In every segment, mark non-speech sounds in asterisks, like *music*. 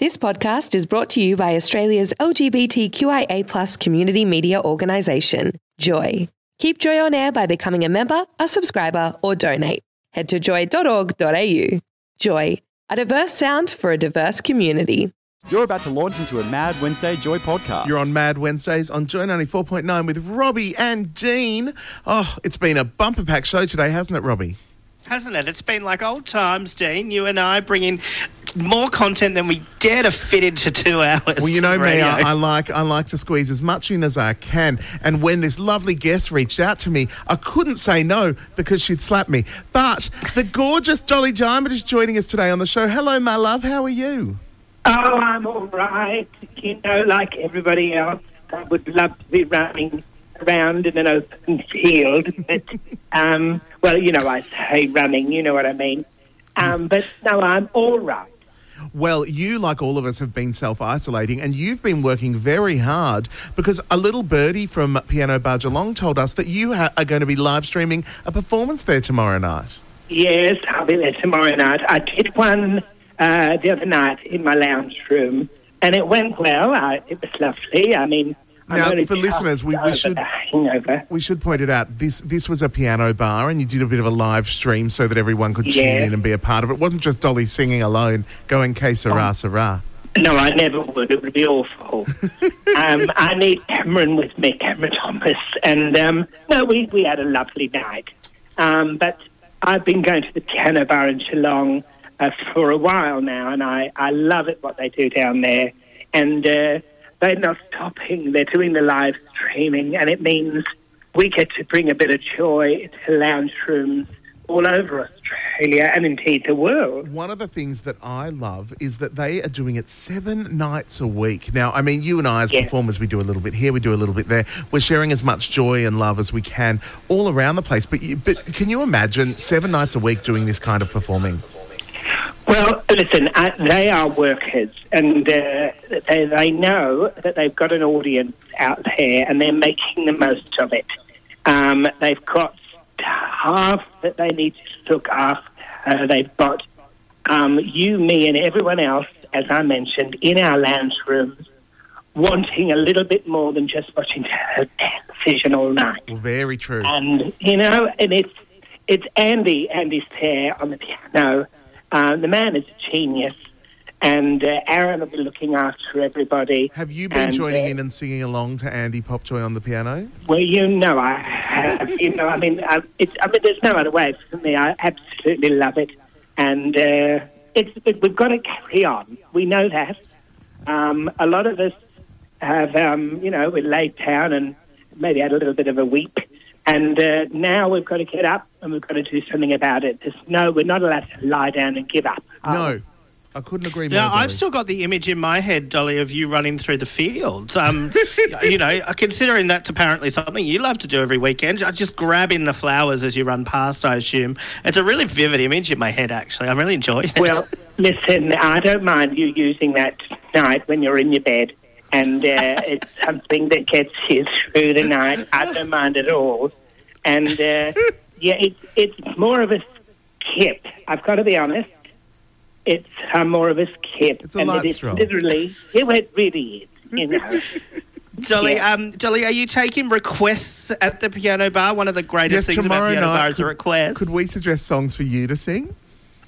This podcast is brought to you by Australia's LGBTQIA plus community media organisation, Joy. Keep Joy on air by becoming a member, a subscriber, or donate. Head to joy.org.au. Joy, a diverse sound for a diverse community. You're about to launch into a Mad Wednesday Joy podcast. You're on Mad Wednesdays on Joy 94.9 with Robbie and Dean. Oh, it's been a bumper pack show today, hasn't it, Robbie? Hasn't it? It's been like old times, Dean. You and I bringing more content than we dare to fit into two hours. Well, you know me. I, I like I like to squeeze as much in as I can. And when this lovely guest reached out to me, I couldn't say no because she'd slap me. But the gorgeous Dolly Diamond is joining us today on the show. Hello, my love. How are you? Oh, I'm all right. You know, like everybody else, I would love to be running around in an open field. But, *laughs* um, well, you know, I say running, you know what I mean. Um, but no, I'm all right. Well, you, like all of us, have been self isolating and you've been working very hard because a little birdie from Piano Bar Geelong told us that you ha- are going to be live streaming a performance there tomorrow night. Yes, I'll be there tomorrow night. I did one uh, the other night in my lounge room, and it went well. I, it was lovely. I mean, I'm Now, for listeners, we- we should- *laughs* We should point it out. This this was a piano bar, and you did a bit of a live stream so that everyone could tune in and be a part of it. It wasn't just Dolly singing alone, going "Que sera, sera." No, I never would. It would be awful. *laughs* um, I need Cameron with me, Cameron Thomas. And um, no, we, we had a lovely night. Um, but I've been going to the piano bar in Geelong uh, for a while now, and I, I love it what they do down there. And uh, they're not stopping, they're doing the live streaming, and it means we get to bring a bit of joy to lounge rooms all over Australia and indeed the world. One of the things that I love is that they are doing it seven nights a week. Now, I mean, you and I, as performers, we do a little bit here, we do a little bit there. We're sharing as much joy and love as we can all around the place. But you, but can you imagine seven nights a week doing this kind of performing? Well, listen, uh, they are workers and uh, they, they know that they've got an audience out there and they're making the most of it. Um, they've got staff that they need to look after. Uh, they've got um, you, me, and everyone else, as I mentioned, in our lounge rooms wanting a little bit more than just watching television all night. Very true. And you know, and it's it's Andy. Andy's there on the piano. Uh, the man is a genius, and uh, Aaron will be looking after everybody. Have you been And, joining uh, in and singing along to Andy Popjoy on the piano? Well, you know, I have. You know, I mean, I, it's. I mean, there's no other way for me. I absolutely love it, and uh, it's. It, we've got to carry on. We know that. Um, a lot of us have, um, you know, we laid down and maybe had a little bit of a weep, and uh, now we've got to get up and we've got to do something about it. There's no, we're not allowed to lie down and give up. No, I couldn't agree more. Now, I've still got the image in my head, Dolly, of you running through the fields. Um, *laughs* you know, considering that's apparently something you love to do every weekend, just grabbing the flowers as you run past, I assume. It's a really vivid image in my head, actually. I'm really enjoying it. Well, listen, I don't mind you using that night when you're in your bed, and uh, *laughs* it's something that gets you through the night. I don't mind at all. And uh, yeah, it's it's more of a skip. I've got to be honest. It's uh, more of a skip, It's a and light it is stroll. literally. It really is. You know. *laughs* Dolly, yeah. um, Dolly, are you taking requests at the piano bar? One of the greatest Yes, things about tomorrow piano night. bar is a request. could we suggest songs for you to sing?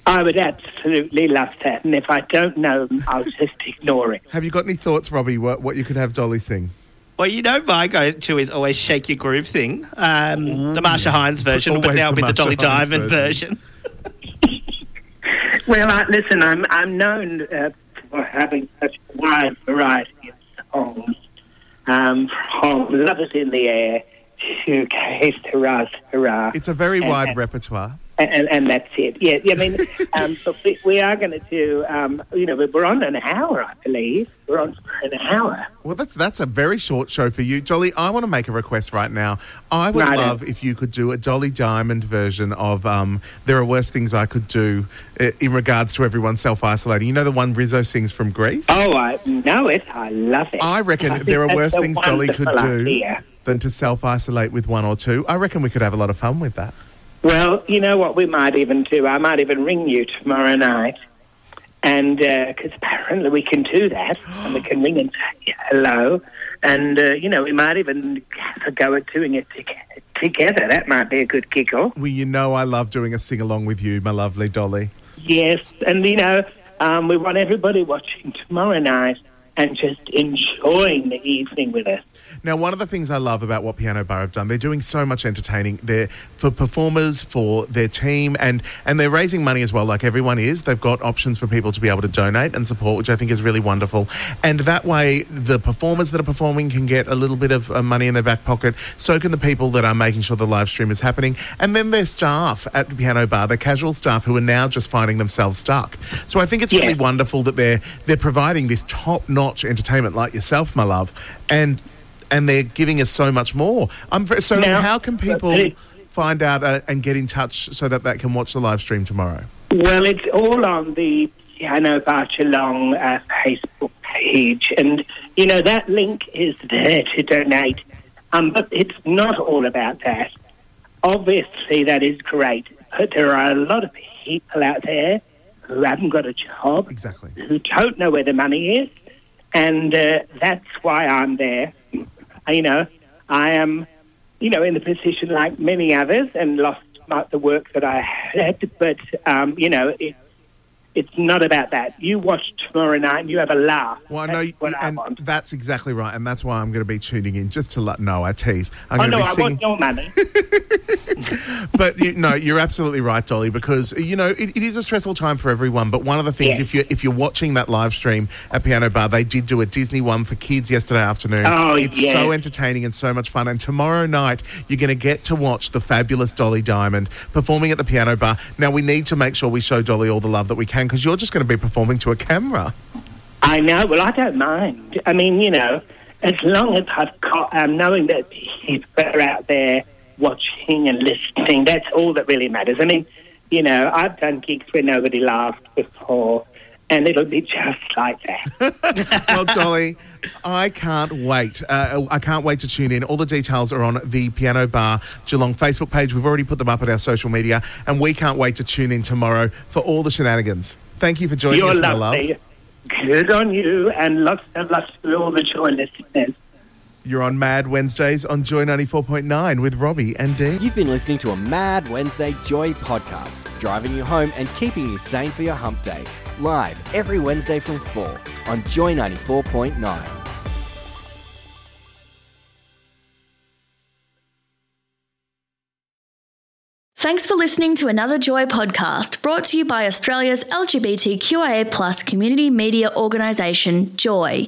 I would absolutely love that, and if I don't know them, I'll just ignore it. Have you got any thoughts, Robbie? What what you could have Dolly sing? Well, you know, my go-to is always "Shake Your Groove" thing, um, the Marcia Hines version, but Always now the with the Marcia Dolly Hines Diamond version. version. *laughs* Well, I, listen, I'm I'm known uh, for having such a wide variety of songs, um, from "Love Is in the Air" to "Que Sera, Sera," It's a very And- wide and- repertoire. and, and that's it. Yeah, I mean, *laughs* um, but we, we are going to do. Um, you know, we're on an hour, I believe. We're on for an hour. Well, that's that's a very short show for you, Dolly. I want to make a request right now. I would Righto. love if you could do a Dolly Diamond version of um, "There Are Worse Things I Could Do" uh, in regards to everyone self isolating. You know the one Rizzo sings from Grease. Oh, I know it. I love it. I reckon think there are worse things Dolly could do idea. Than to self isolate with one or two. I reckon we could have a lot of fun with that. Well, you know what we might even do? I might even ring you tomorrow night and because apparently we can do that, *gasps* and we can ring and say hello, and uh, you know we might even have a go at doing it to- together. That might be a good giggle. Well, you know I love doing a sing along with you, my lovely Dolly. Yes, and you know um, we want everybody watching tomorrow night and just enjoying the evening with us. Now, one of the things I love about what Piano Bar have done, they're doing so much entertaining. They're for performers, for their team, and and they're raising money as well, like everyone is. They've got options for people to be able to donate and support, which I think is really wonderful. And that way, the performers that are performing can get a little bit of uh, money in their back pocket. So can the people that are making sure the live stream is happening, and then their staff at the Piano Bar, the casual staff who are now just finding themselves stuck. So I think it's really wonderful that they're they're providing this top notch entertainment like yourself, my love, and and they're giving us so much more. I'm very, so. Now- how can people find out uh, and get in touch so that they can watch the live stream tomorrow? Well, it's all on the Piano Bar Geelong uh, Facebook page, and you know that link is there to donate. Um, but it's not all about that. Obviously, that is great, but there are a lot of people out there who haven't got a job, Exactly. who don't know where the money is, and uh, that's why I'm there. You know, I am, you know, in the position like many others and lost my, the work that I had, but um, you know, it, it's not about that. You watch tomorrow night and you have a laugh. Well, I That's I and that's exactly right, and that's why I'm going to be tuning in just to let. No, I tease. I'm Oh going to no, be I singing. want your money. *laughs* *laughs* but you, no, you're absolutely right, Dolly, because you know it, it is a stressful time for everyone. But one of the things, if you if you're watching that live stream at Piano Bar, they did do a Disney one for kids yesterday afternoon. Oh, it's yes. so entertaining and so much fun. And tomorrow night, you're going to get to watch the fabulous Dolly Diamond performing at the Piano Bar. Now we need to make sure we show Dolly all the love that we can, because you're just going to be performing to a camera. I know. Well, I don't mind. I mean, you know, as long as I've got, um, knowing that people are out there watching and listening, that's all that really matters. I mean, you know, I've done gigs where nobody laughed before, and it'll be just like that. *laughs* well, Dolly, I can't wait. Uh, I can't wait to tune in. All the details are on the Piano Bar Geelong Facebook page. We've already put them up at our social media, and we can't wait to tune in tomorrow for all the shenanigans. Thank you for joining You're us, my love. Good on you, and lots and lots to all the joy listeners. You're on Mad Wednesdays on Joy 94.9 with Robbie and Dee. You've been listening to a Mad Wednesday Joy podcast, driving you home and keeping you sane for your hump day. Live every Wednesday from 4 on Joy 94.9. Thanks for listening to another Joy podcast brought to you by Australia's LGBTQIA plus community media organisation, Joy.